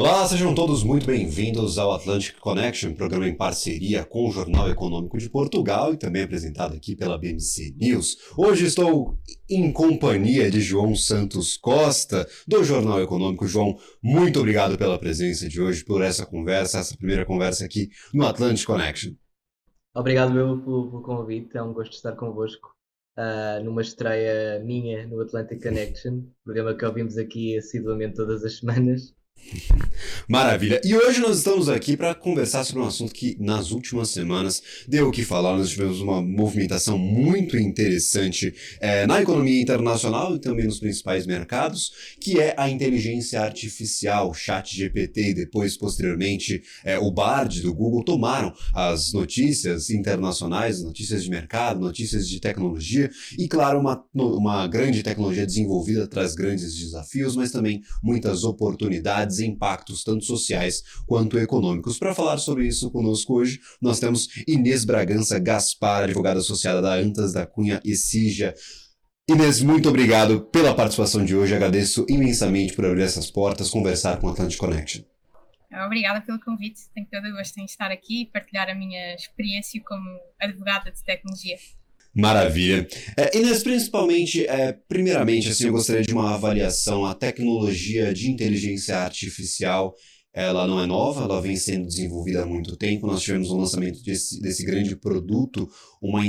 Olá, sejam todos muito bem-vindos ao Atlantic Connection, programa em parceria com o Jornal Econômico de Portugal e também apresentado aqui pela BMC News. Hoje estou em companhia de João Santos Costa, do Jornal Econômico. João, muito obrigado pela presença de hoje, por essa conversa, essa primeira conversa aqui no Atlantic Connection. Obrigado, meu, pelo, convite. É um gosto estar convosco uh, numa estreia minha no Atlantic Connection, programa que ouvimos aqui assiduamente todas as semanas. Maravilha. E hoje nós estamos aqui para conversar sobre um assunto que nas últimas semanas deu o que falar. Nós tivemos uma movimentação muito interessante é, na economia internacional e também nos principais mercados, que é a inteligência artificial, chat GPT e depois, posteriormente, é, o Bard do Google tomaram as notícias internacionais, notícias de mercado, notícias de tecnologia e, claro, uma, uma grande tecnologia desenvolvida traz grandes desafios, mas também muitas oportunidades e impactos tanto sociais quanto econômicos. Para falar sobre isso conosco hoje, nós temos Inês Bragança Gaspar, advogada associada da Antas da Cunha e Cija. Inês, muito obrigado pela participação de hoje. Agradeço imensamente por abrir essas portas, conversar com a Atlantic Connection. Obrigada pelo convite. Tenho todo o gosto em estar aqui e partilhar a minha experiência como advogada de tecnologia. Maravilha. É, Inês, principalmente, é, primeiramente, assim, eu gostaria de uma avaliação. A tecnologia de inteligência artificial ela não é nova, ela vem sendo desenvolvida há muito tempo. Nós tivemos o lançamento desse, desse grande produto, uma,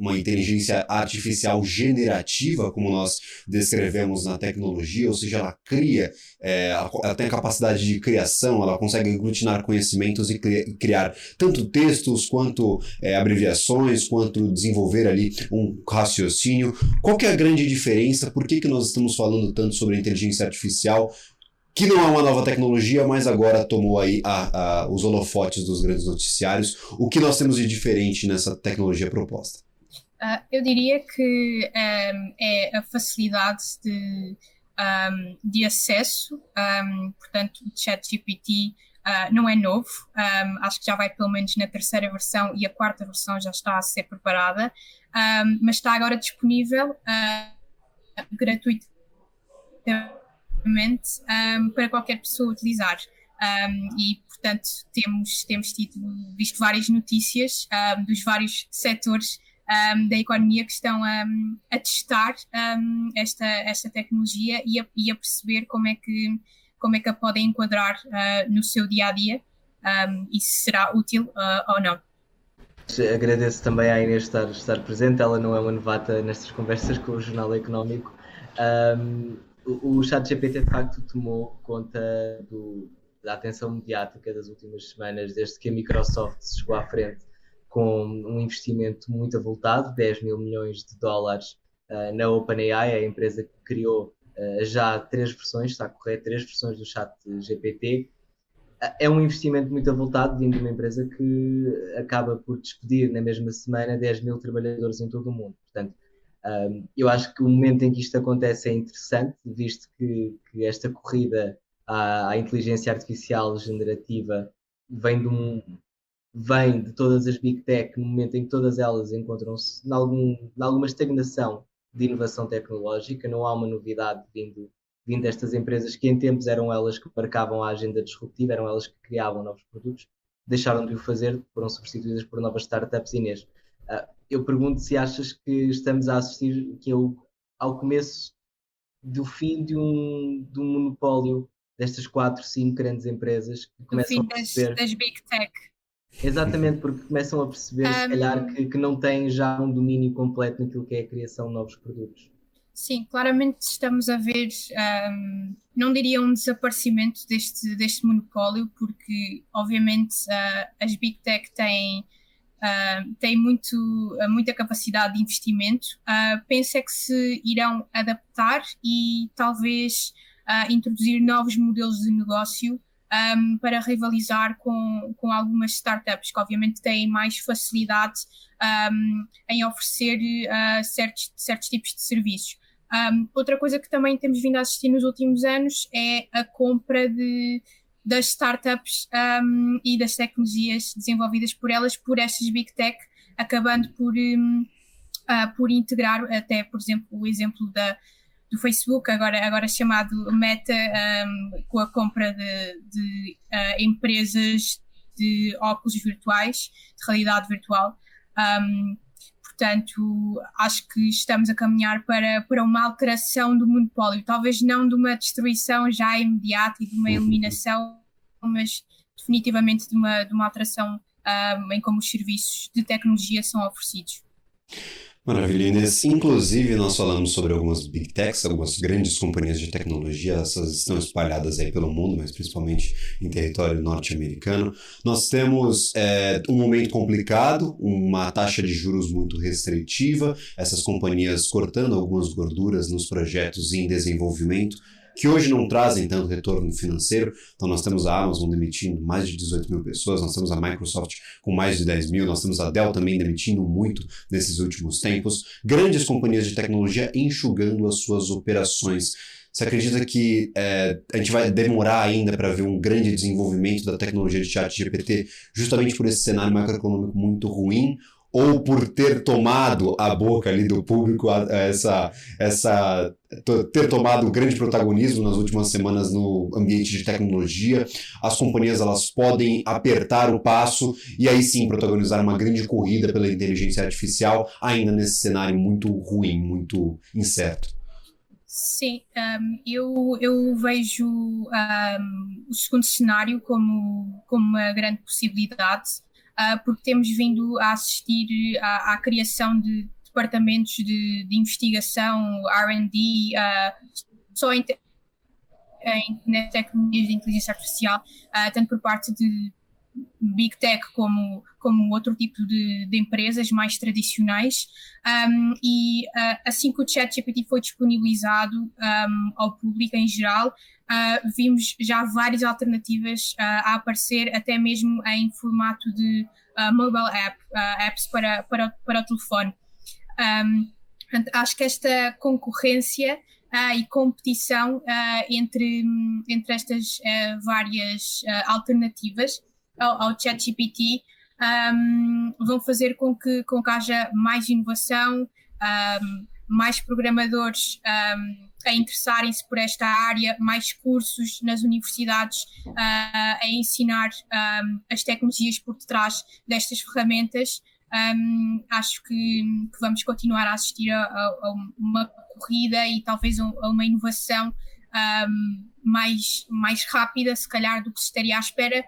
uma inteligência artificial generativa, como nós descrevemos na tecnologia, ou seja, ela cria, é, ela tem a capacidade de criação, ela consegue aglutinar conhecimentos e criar tanto textos quanto é, abreviações, quanto desenvolver ali um raciocínio. Qual que é a grande diferença? Por que, que nós estamos falando tanto sobre inteligência artificial? Que não é uma nova tecnologia, mas agora tomou aí a, a, os holofotes dos grandes noticiários. O que nós temos de diferente nessa tecnologia proposta? Uh, eu diria que um, é a facilidade de, um, de acesso, um, portanto, o ChatGPT uh, não é novo, acho que já vai pelo menos na terceira versão e a quarta versão já está a ser preparada, mas está agora disponível uh, gratuitamente um, para qualquer pessoa utilizar. Um, e, portanto, temos, temos tido, visto várias notícias um, dos vários setores da economia que estão a testar esta, esta tecnologia e a, e a, perceber como é que, como é que a podem enquadrar uh, no seu dia a dia e se será útil uh, ou não. Agradeço também à Inês estar, estar presente, ela não é uma novata nestas conversas com o Jornal Económico. Um, o, chat GPT de facto tomou conta do, da atenção mediática das últimas semanas, desde que a Microsoft chegou à frente com um investimento muito avultado, 10 mil milhões de dólares uh, na OpenAI, a empresa que criou uh, já três versões, está a correr três versões do chat GPT. Uh, é um investimento muito avultado vindo de uma empresa que acaba por despedir na mesma semana 10 mil trabalhadores em todo o mundo. Portanto, um, eu acho que o momento em que isto acontece é interessante, visto que, que esta corrida à, à, inteligência artificial generativa vem de, um, vem de todas as big tech, no momento em que todas elas encontram-se em, algum, em alguma estagnação de inovação tecnológica, não há uma novidade vindo, vindo destas empresas que em tempos eram elas que marcavam a agenda disruptiva, eram elas que criavam novos produtos, deixaram de o fazer, foram substituídas por novas startups. Inês, uh, eu pergunto se achas que estamos a assistir que é o, ao começo do fim de um, de um monopólio destas quatro, cinco grandes empresas que começam a perceber... Das, das Big Tech. Exatamente, porque começam a perceber, um... se calhar, que, que não têm já um domínio completo naquilo que é a criação de novos produtos. Sim, claramente estamos a ver, um, não diria um desaparecimento deste, deste monopólio, porque obviamente uh, as Big Tech têm uh, têm muito, uh, muita capacidade de investimento, uh, penso é que se irão adaptar e talvez uh, introduzir novos modelos de negócio um, para rivalizar com, com algumas startups que obviamente têm mais facilidade um, em oferecer certos, certos tipos de serviços. Um, outra coisa que também temos vindo a assistir nos últimos anos é a compra de das startups um, e das tecnologias desenvolvidas por elas, por estas big tech, acabando por, um, uh, por integrar até, por exemplo, o exemplo da, do Facebook, agora, agora chamado Meta, um, com a compra de, de uh, empresas de óculos virtuais, de realidade virtual. Um, portanto, acho que estamos a caminhar para, para uma alteração do monopólio, talvez não de uma destruição já imediata e de uma eliminação, mas definitivamente de uma, de uma alteração um, em como os serviços de tecnologia são oferecidos. Maravilha, Inês. Inclusive, nós falamos sobre algumas big techs, algumas grandes companhias de tecnologia, essas estão espalhadas aí pelo mundo, mas principalmente em território norte-americano. Nós temos é, um momento complicado, uma taxa de juros muito restritiva, essas companhias cortando algumas gorduras nos projetos em desenvolvimento que hoje não trazem tanto retorno financeiro. Então, nós temos a Amazon demitindo mais de 18 mil pessoas, nós temos a Microsoft com mais de 10 mil, nós temos a Dell também demitindo muito nesses últimos tempos. Grandes companhias de tecnologia enxugando as suas operações. Você acredita que é, a gente vai demorar ainda para ver um grande desenvolvimento da tecnologia de chat GPT justamente por esse cenário macroeconômico muito ruim? Ou por ter tomado a boca ali do público, essa, essa ter tomado grande protagonismo nas últimas semanas no ambiente de tecnologia, as companhias elas podem apertar o passo e aí sim protagonizar uma grande corrida pela inteligência artificial, ainda nesse cenário muito ruim, muito incerto. Sim, um, eu, eu vejo um, o segundo cenário como, como uma grande possibilidade uh, porque temos vindo a assistir à, à criação de departamentos de, de investigação, RD, uh, ah, só em, em tecnologias de inteligência artificial, tanto por parte de Big Tech como, como outro tipo de, de empresas mais tradicionais. Um, e uh, assim que o ChatGPT foi disponibilizado um, ao público em geral, uh, vimos já várias alternativas uh, a aparecer, até mesmo em formato de mobile app, apps para, para, para o telefone. Um, acho que esta concorrência Uh, e competição uh, entre, entre estas uh, várias alternativas ao, ao ChatGPT um, vão fazer com que, com que haja mais inovação, um, mais programadores um, a interessarem-se por esta área, mais cursos nas universidades uh, a ensinar as tecnologias por detrás destas ferramentas. acho que, que, vamos continuar a assistir a, a, a uma corrida e talvez a, uma inovação um, mais, mais rápida, se calhar, do que se estaria à espera,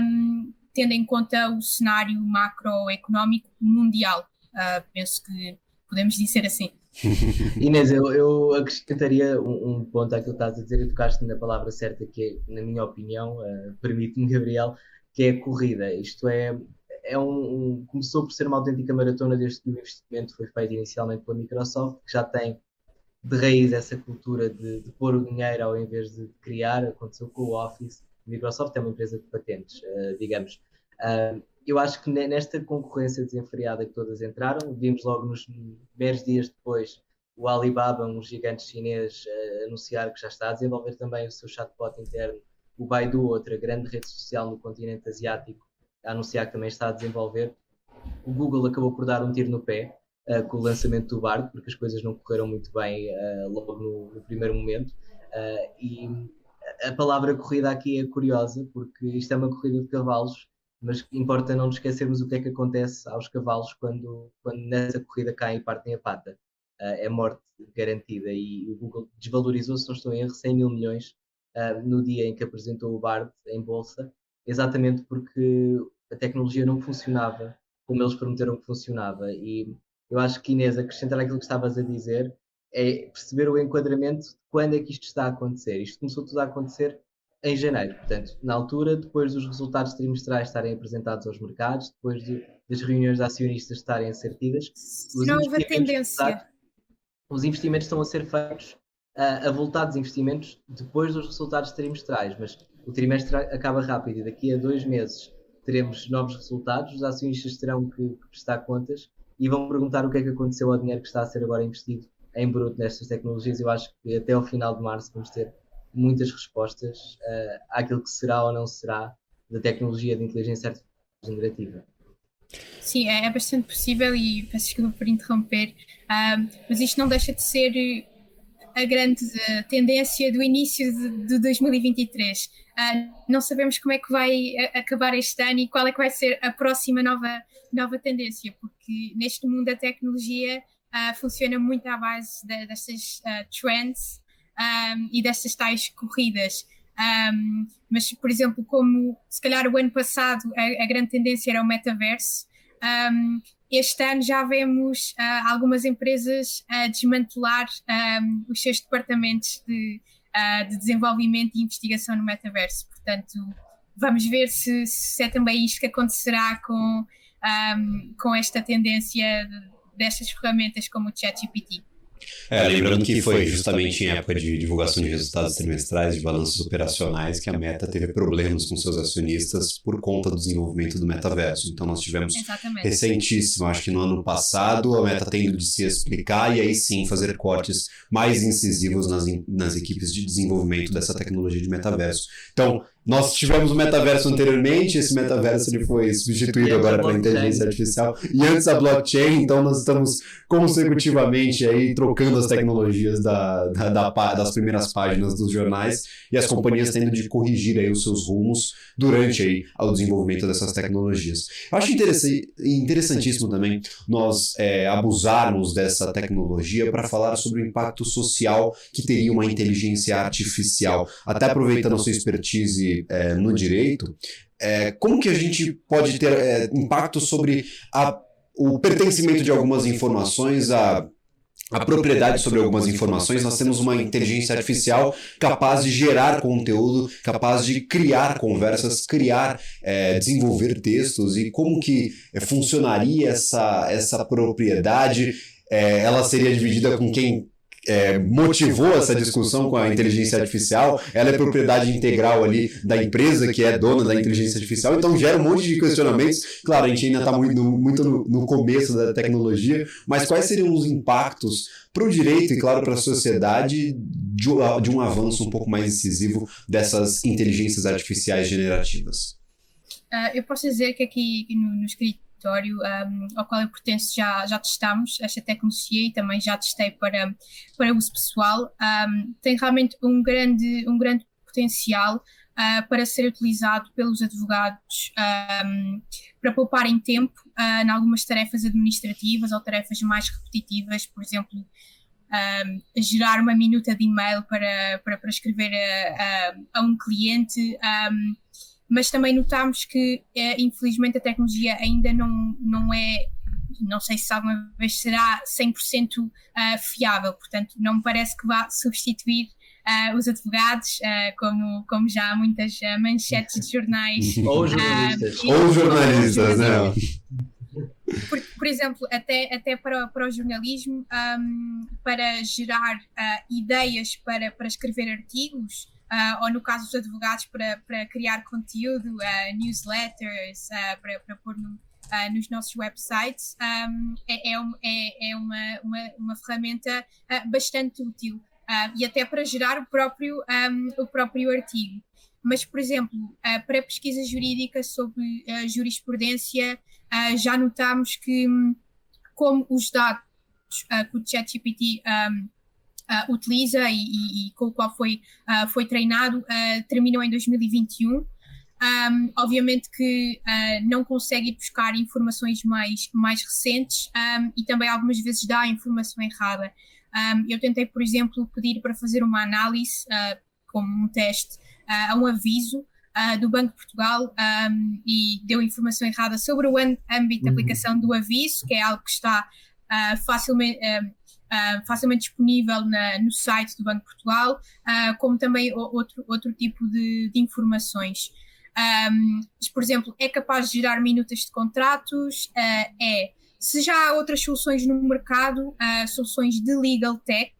um, tendo em conta o cenário macroeconómico mundial. Uh, penso que podemos dizer assim. Inês, eu, eu acrescentaria um, um, ponto àquilo que estás a dizer e tocaste na palavra certa, que é, na minha opinião, uh, permite-me, Gabriel, que é a corrida. Isto é, é um, um, começou por ser uma autêntica maratona desde que o investimento foi feito inicialmente pela Microsoft, que já tem de raiz essa cultura de, de, pôr o dinheiro ao invés de criar, aconteceu com o Office. Microsoft é uma empresa de patentes, uh, digamos. Uh, eu acho que nesta concorrência desenfreada que todas entraram, vimos logo nos 10 dias depois o Alibaba, um gigante chinês, uh, anunciar que já está a desenvolver também o seu chatbot interno, o Baidu, outra grande rede social no continente asiático, a anunciar que também está a desenvolver. O Google acabou por dar um tiro no pé, uh, com o lançamento do barco, porque as coisas não correram muito bem uh, logo no, no, primeiro momento. Uh, e a palavra corrida aqui é curiosa, porque isto é uma corrida de cavalos, mas importa não nos esquecermos o que é que acontece aos cavalos quando, quando nessa corrida caem e partem a pata. é morte garantida e o Google desvalorizou, se não estou em erro, 100 mil milhões no dia em que apresentou o BARD em bolsa, exatamente porque a tecnologia não funcionava como eles prometeram que funcionava. E eu acho que Inês, acrescentar aquilo que estavas a dizer, é perceber o enquadramento de quando é que isto está a acontecer. Isto começou tudo a acontecer em janeiro, portanto, na altura, depois dos resultados trimestrais estarem apresentados aos mercados, depois de, das reuniões de acionistas estarem a ser tidas, os Nova tendência. Os investimentos estão a ser feitos a voltar dos investimentos depois dos resultados trimestrais, mas o trimestre acaba rápido e daqui a dois meses teremos novos resultados, os acionistas terão que, que prestar contas e vão perguntar o que é que aconteceu ao dinheiro que está a ser agora investido em bruto nestas tecnologias. Eu acho que até ao final de março vamos ter muitas respostas uh, àquilo que será ou não será da tecnologia de inteligência artificial generativa. Sim, é, é bastante possível e peço desculpa por interromper, uh, mas isto não deixa de ser a grande uh, tendência do início de, de 2023. Uh, não sabemos como é que vai acabar este ano e qual é que vai ser a próxima nova, nova tendência, porque neste mundo da tecnologia uh, funciona muito à base de, destas trends um, e destas tais corridas. Um, mas, por exemplo, como se calhar o ano passado a, a grande tendência era o metaverso, um, este ano já vemos uh, algumas empresas a desmantelar um, os seus departamentos de, uh, de, desenvolvimento e investigação no metaverso. Portanto, vamos ver se, se é também isto que acontecerá com, um, com esta tendência destas ferramentas como o ChatGPT. É, lembrando que foi justamente em época de divulgação de resultados trimestrais, de balanços operacionais, que a Meta teve problemas com seus acionistas por conta do desenvolvimento do metaverso. Então nós tivemos Exatamente. recentíssimo, acho que no ano passado, a Meta tendo de se explicar e aí sim fazer cortes mais incisivos nas, nas equipes de desenvolvimento dessa tecnologia de metaverso. Então, nós tivemos o metaverso anteriormente, esse metaverso ele foi substituído agora pela inteligência artificial. E antes a blockchain, então nós estamos consecutivamente aí trocando as tecnologias da, da, da, das primeiras páginas dos jornais e as companhias tendo de corrigir aí os seus rumos durante aí o desenvolvimento dessas tecnologias. Eu acho interessantíssimo também nós é, abusarmos dessa tecnologia para falar sobre o impacto social que teria uma inteligência artificial, até aproveitando a sua expertise é, no direito, é, como que a gente pode ter é, impacto sobre a, o pertencimento de algumas informações a a propriedade sobre algumas informações, nós temos uma inteligência artificial capaz de gerar conteúdo, capaz de criar conversas, criar, é, desenvolver textos e como que é, funcionaria essa, essa propriedade. É, ela seria dividida com quem é, motivou essa discussão com a inteligência artificial, ela é propriedade integral ali da empresa que é dona da inteligência artificial, então gera um monte de questionamentos. Claro, a gente ainda está muito, muito no, no, começo da tecnologia, mas quais seriam os impactos para o direito e, claro, para a sociedade de, de um avanço um pouco mais incisivo dessas inteligências artificiais generativas? Uh, eu posso dizer que aqui no, no escrito laboratório um, ao qual eu pertenço já, já testámos esta tecnologia e também já testei para, para uso pessoal. Um, tem realmente um grande, um grande potencial uh, para ser utilizado pelos advogados um, para pouparem tempo uh, em algumas tarefas administrativas ou tarefas mais repetitivas, por exemplo, um, gerar uma minuta de e-mail para, para, para escrever a, a, a um cliente. Um, mas também notamos que, é, infelizmente, a tecnologia ainda não, não é, não sei se alguma vez será 100% uh, eh, fiável, portanto, não me parece que vá substituir uh, os advogados, uh, como, como já há muitas manchetes de jornais. Ou jornalistas. Ou jornalistas, não. Por, por, exemplo, até, até para, para o jornalismo, um, para gerar ideias para, para escrever artigos, uh, ou no caso dos advogados para, para criar conteúdo, uh, newsletters, uh, para, para pôr no, nos nossos websites, um, é, é, é, é uma, uma, uma ferramenta bastante útil e até para gerar o próprio, um, o próprio artigo. Mas, por exemplo, para pesquisa jurídica sobre jurisprudência, já notamos que, um, como os dados que o ChatGPT um, uh, utiliza e, e, e, com o qual foi, uh, foi treinado uh, terminam em 2021. Um, obviamente que não consegue buscar informações mais, mais recentes um, e também algumas vezes dá informação errada. Um, eu tentei, por exemplo, pedir para fazer uma análise, como um teste, a um aviso Uh, do Banco de Portugal e deu informação errada sobre o âmbito de uhum. aplicação do aviso, que é algo que está uh, facilmente, uh, facilmente disponível na, no site do Banco de Portugal, uh, como também outro, outro tipo de, de informações. Um, por exemplo, é capaz de gerar minutas de contratos, uh, é. Se já há outras soluções no mercado, soluções de legal tech,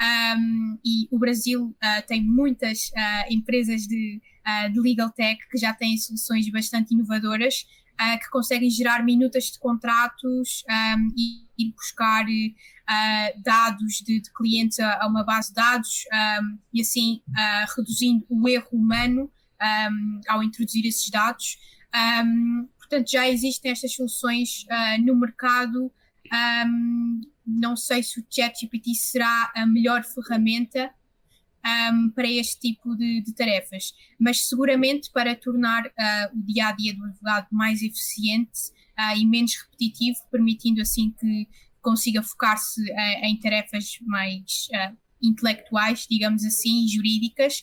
um, e o Brasil tem muitas empresas de, de legal tech que já têm soluções bastante inovadoras, uh, que conseguem gerar minutas de contratos um, e ir buscar uh, dados de, de clientes a, a, uma base de dados um, e assim uh, reduzindo o erro humano um, ao introduzir esses dados. Portanto, já existem estas soluções no mercado não sei se o ChatGPT será a melhor ferramenta um, para este tipo de, de, tarefas, mas seguramente para tornar uh, o dia a dia do advogado mais eficiente uh, e menos repetitivo, permitindo assim que consiga focar-se uh, em tarefas mais intelectuais, digamos assim, jurídicas,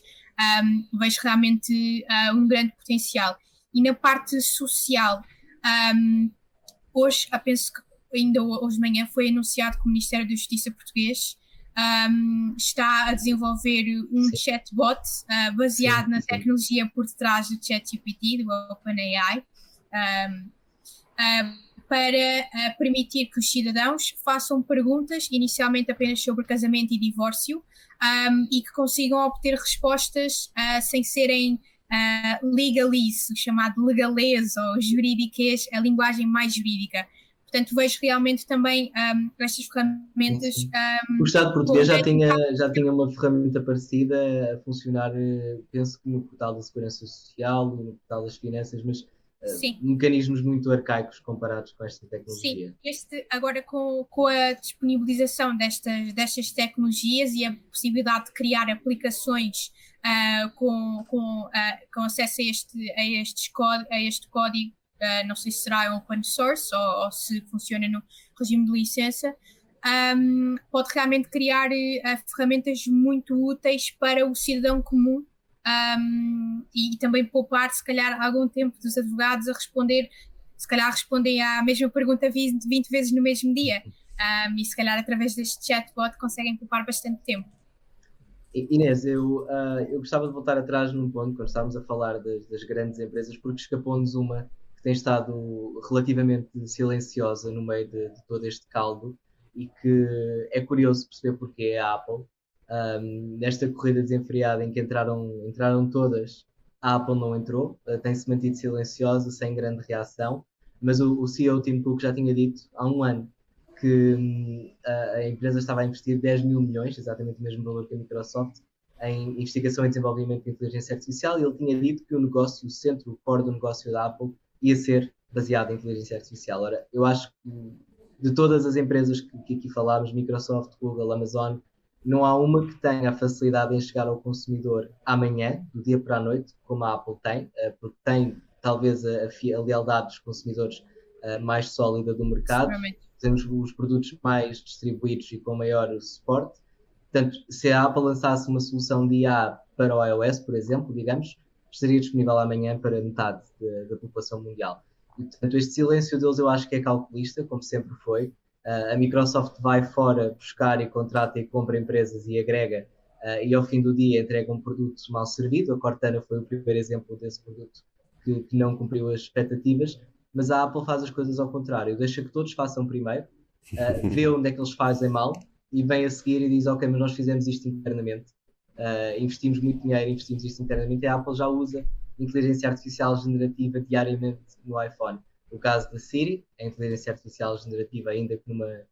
um, vejo realmente um grande potencial. E na parte social, um, hoje, penso que ainda hoje de manhã foi anunciado que o Ministério da Justiça português um, está a desenvolver um chatbot uh, baseado sim, na tecnologia por detrás do ChatGPT, do OpenAI, um, uh, para uh, permitir que os cidadãos façam perguntas, inicialmente apenas sobre casamento e divórcio, um, e que consigam obter respostas sem serem uh, chamado legalês ou jurídiquês, a linguagem mais jurídica. Portanto, vejo realmente também um, estas ferramentas. Um, o Estado português já tinha, já tinha uma ferramenta parecida a funcionar, eh, penso que no portal da Segurança Social, no portal das Finanças, mas uh, mecanismos muito arcaicos comparados com esta tecnologia. Sim, este, agora com, com a disponibilização destas, destas tecnologias e a possibilidade de criar aplicações uh, com, com, uh, com acesso a este, a, estes, a este código uh, não sei se será open source ou, ou, se funciona no regime de licença, um, pode realmente criar uh, ferramentas muito úteis para o cidadão comum um, e, também poupar, se calhar, algum tempo dos advogados a responder, se calhar respondem à mesma pergunta 20, 20 vezes no mesmo dia. Um, e se calhar através deste chatbot conseguem poupar bastante tempo. Inês, eu, uh, eu gostava de voltar atrás num ponto, quando estávamos a falar das, das grandes empresas, porque escapou-nos uma tem estado relativamente silenciosa no meio de, de, todo este caldo e que é curioso perceber porque é a Apple. Um, nesta corrida desenfreada em que entraram, entraram todas, a Apple não entrou, uh, tem-se mantido silenciosa, sem grande reação, mas o, o CEO Tim Cook já tinha dito há um ano que um, a, a, empresa estava a investir 10 mil milhões, exatamente o mesmo valor que a Microsoft, em investigação e desenvolvimento de inteligência artificial, e ele tinha dito que o negócio, o centro, o core do negócio da Apple, ia ser baseado em inteligência artificial. Ora, eu acho que de todas as empresas que, que aqui falámos, Microsoft, Google, Amazon, não há uma que tenha a facilidade em chegar ao consumidor amanhã, do dia para a noite, como a Apple tem, eh, porque tem talvez a, a lealdade dos consumidores uh, mais sólida do mercado. Temos os produtos mais distribuídos e com maior suporte. Portanto, se a Apple lançasse uma solução de IA para o iOS, por exemplo, digamos, estaria disponível amanhã para metade de, da população mundial. E, portanto, este silêncio deles eu acho que é calculista, como sempre foi. Uh, a Microsoft vai fora buscar e contrata e compra empresas e agrega, uh, e ao fim do dia entrega um produto mal servido. A Cortana foi o primeiro exemplo desse produto que, que não cumpriu as expectativas, mas a Apple faz as coisas ao contrário, deixa que todos façam primeiro, uh, vê onde é que eles fazem mal e vem a seguir e diz: Ok, mas nós fizemos isto internamente uh, investimos muito dinheiro, investimos isto internamente, a Apple já usa inteligência artificial generativa diariamente no iPhone. O caso da Siri, a inteligência artificial generativa ainda que numa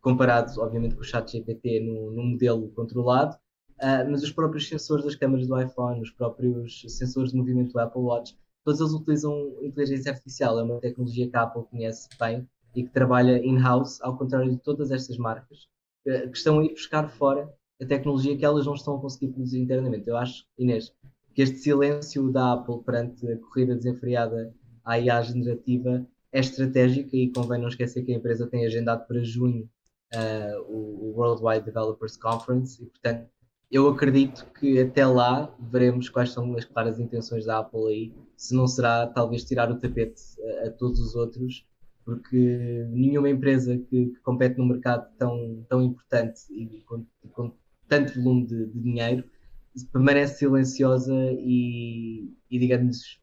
comparado, obviamente, com o chat GPT num, num modelo controlado, uh, mas os próprios sensores das câmaras do iPhone, os próprios sensores de movimento do Apple Watch, todos eles utilizam inteligência artificial, é uma tecnologia que a Apple conhece bem e que trabalha in-house, ao contrário de todas estas marcas, uh, que estão a ir buscar fora a tecnologia que elas não estão a conseguir produzir internamente. Eu acho, Inês, que este silêncio da Apple perante a corrida desenfreada à IA generativa é estratégica e convém não esquecer que a empresa tem agendado para junho uh, o, Worldwide Developers Conference e, portanto, eu acredito que até lá veremos quais são as claras intenções da Apple aí, se não será talvez tirar o tapete a, a todos os outros, porque nenhuma empresa que, que, compete num mercado tão, tão importante e com, com tanto volume de, de dinheiro, permanece silenciosa e, e, digamos,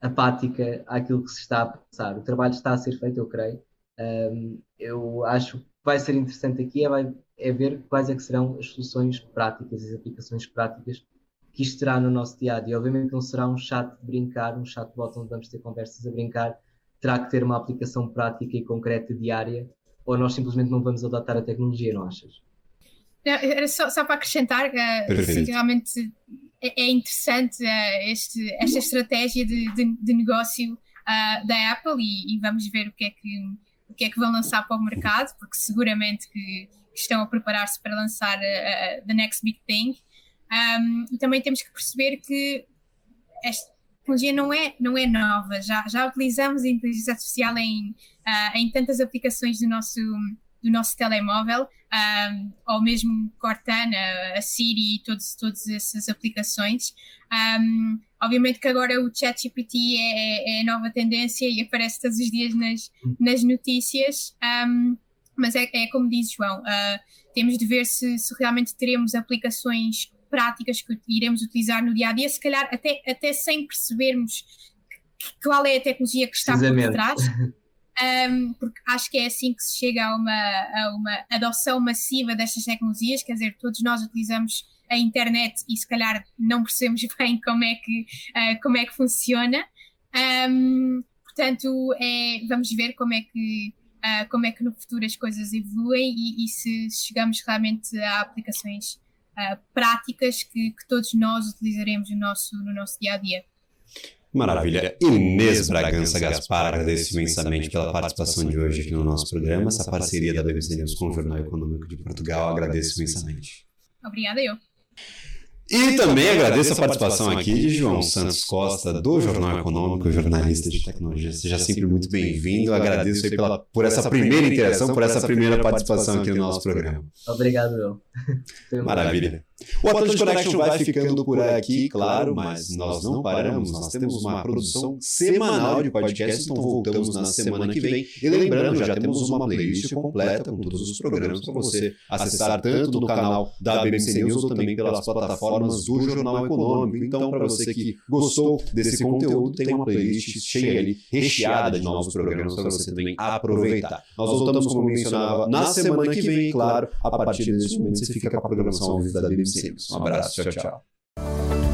apática àquilo que se está a passar. O trabalho está a ser feito, eu creio. Um, eu acho que vai ser interessante aqui é, é ver quais é que serão as soluções práticas, as aplicações práticas que isto terá no nosso dia a dia. Obviamente não será um chat de brincar, um chat de onde vamos ter conversas a brincar, terá que ter uma aplicação prática e concreta diária, ou nós simplesmente não vamos adotar a tecnologia, não achas? Era só, só para acrescentar uh, se realmente é, é interessante uh, este, esta estratégia de, de, de negócio uh, da Apple e, e, vamos ver o que é que o que é que vão lançar para o mercado, porque seguramente que estão a preparar-se para lançar uh, the next big thing. Um, e também temos que perceber que esta tecnologia não é, não é nova, já, já utilizamos a inteligência artificial em, uh, em tantas aplicações do nosso, do nosso telemóvel, um, ou mesmo Cortana, a Siri, todos, todas essas aplicações. Um, obviamente que agora o ChatGPT é, é, a nova tendência e aparece todos os dias nas, nas notícias, um, mas é, é, como diz João, uh, temos de ver se, se realmente teremos aplicações práticas que iremos utilizar no dia a dia, se calhar até, até sem percebermos qual é a tecnologia que está por trás. Um, porque acho que é assim que se chega a uma, a uma adoção massiva destas tecnologias, quer dizer, todos nós utilizamos a internet e se calhar não percebemos bem como é que, uh, como é que funciona. Um, portanto, é, vamos ver como é que uh, como é que no futuro as coisas evoluem e, e se chegamos realmente a aplicações uh, práticas que, que, todos nós utilizaremos no nosso, no nosso dia a dia. Maravilha. Inês Bragança Gaspar, agradeço imensamente pela participação de hoje aqui no nosso programa. Essa parceria da BBC News com o Jornal Econômico de Portugal, agradeço imensamente. Obrigada eu. E também agradeço a participação aqui de João Santos Costa, do Jornal Econômico, jornalista de tecnologia. Seja sempre muito bem-vindo. Agradeço pela, por essa primeira interação, por essa primeira participação aqui no nosso programa. Obrigado, João. Maravilha. O Atlantic Connection vai ficando por aqui, claro, mas nós não paramos. Nós temos uma produção semanal de podcasts, então voltamos na semana que vem. E lembrando, já temos uma playlist completa com todos os programas para você acessar tanto no canal da BBC News ou também pelas plataformas do Jornal Econômico. Então, para você que gostou desse conteúdo, tem uma playlist cheia ali, recheada de novos programas para você também aproveitar. Nós voltamos, como mencionava, na semana que vem, claro, a partir desse momento você fica com a programação ao vivo da BBC. Um abraço, tchau, tchau.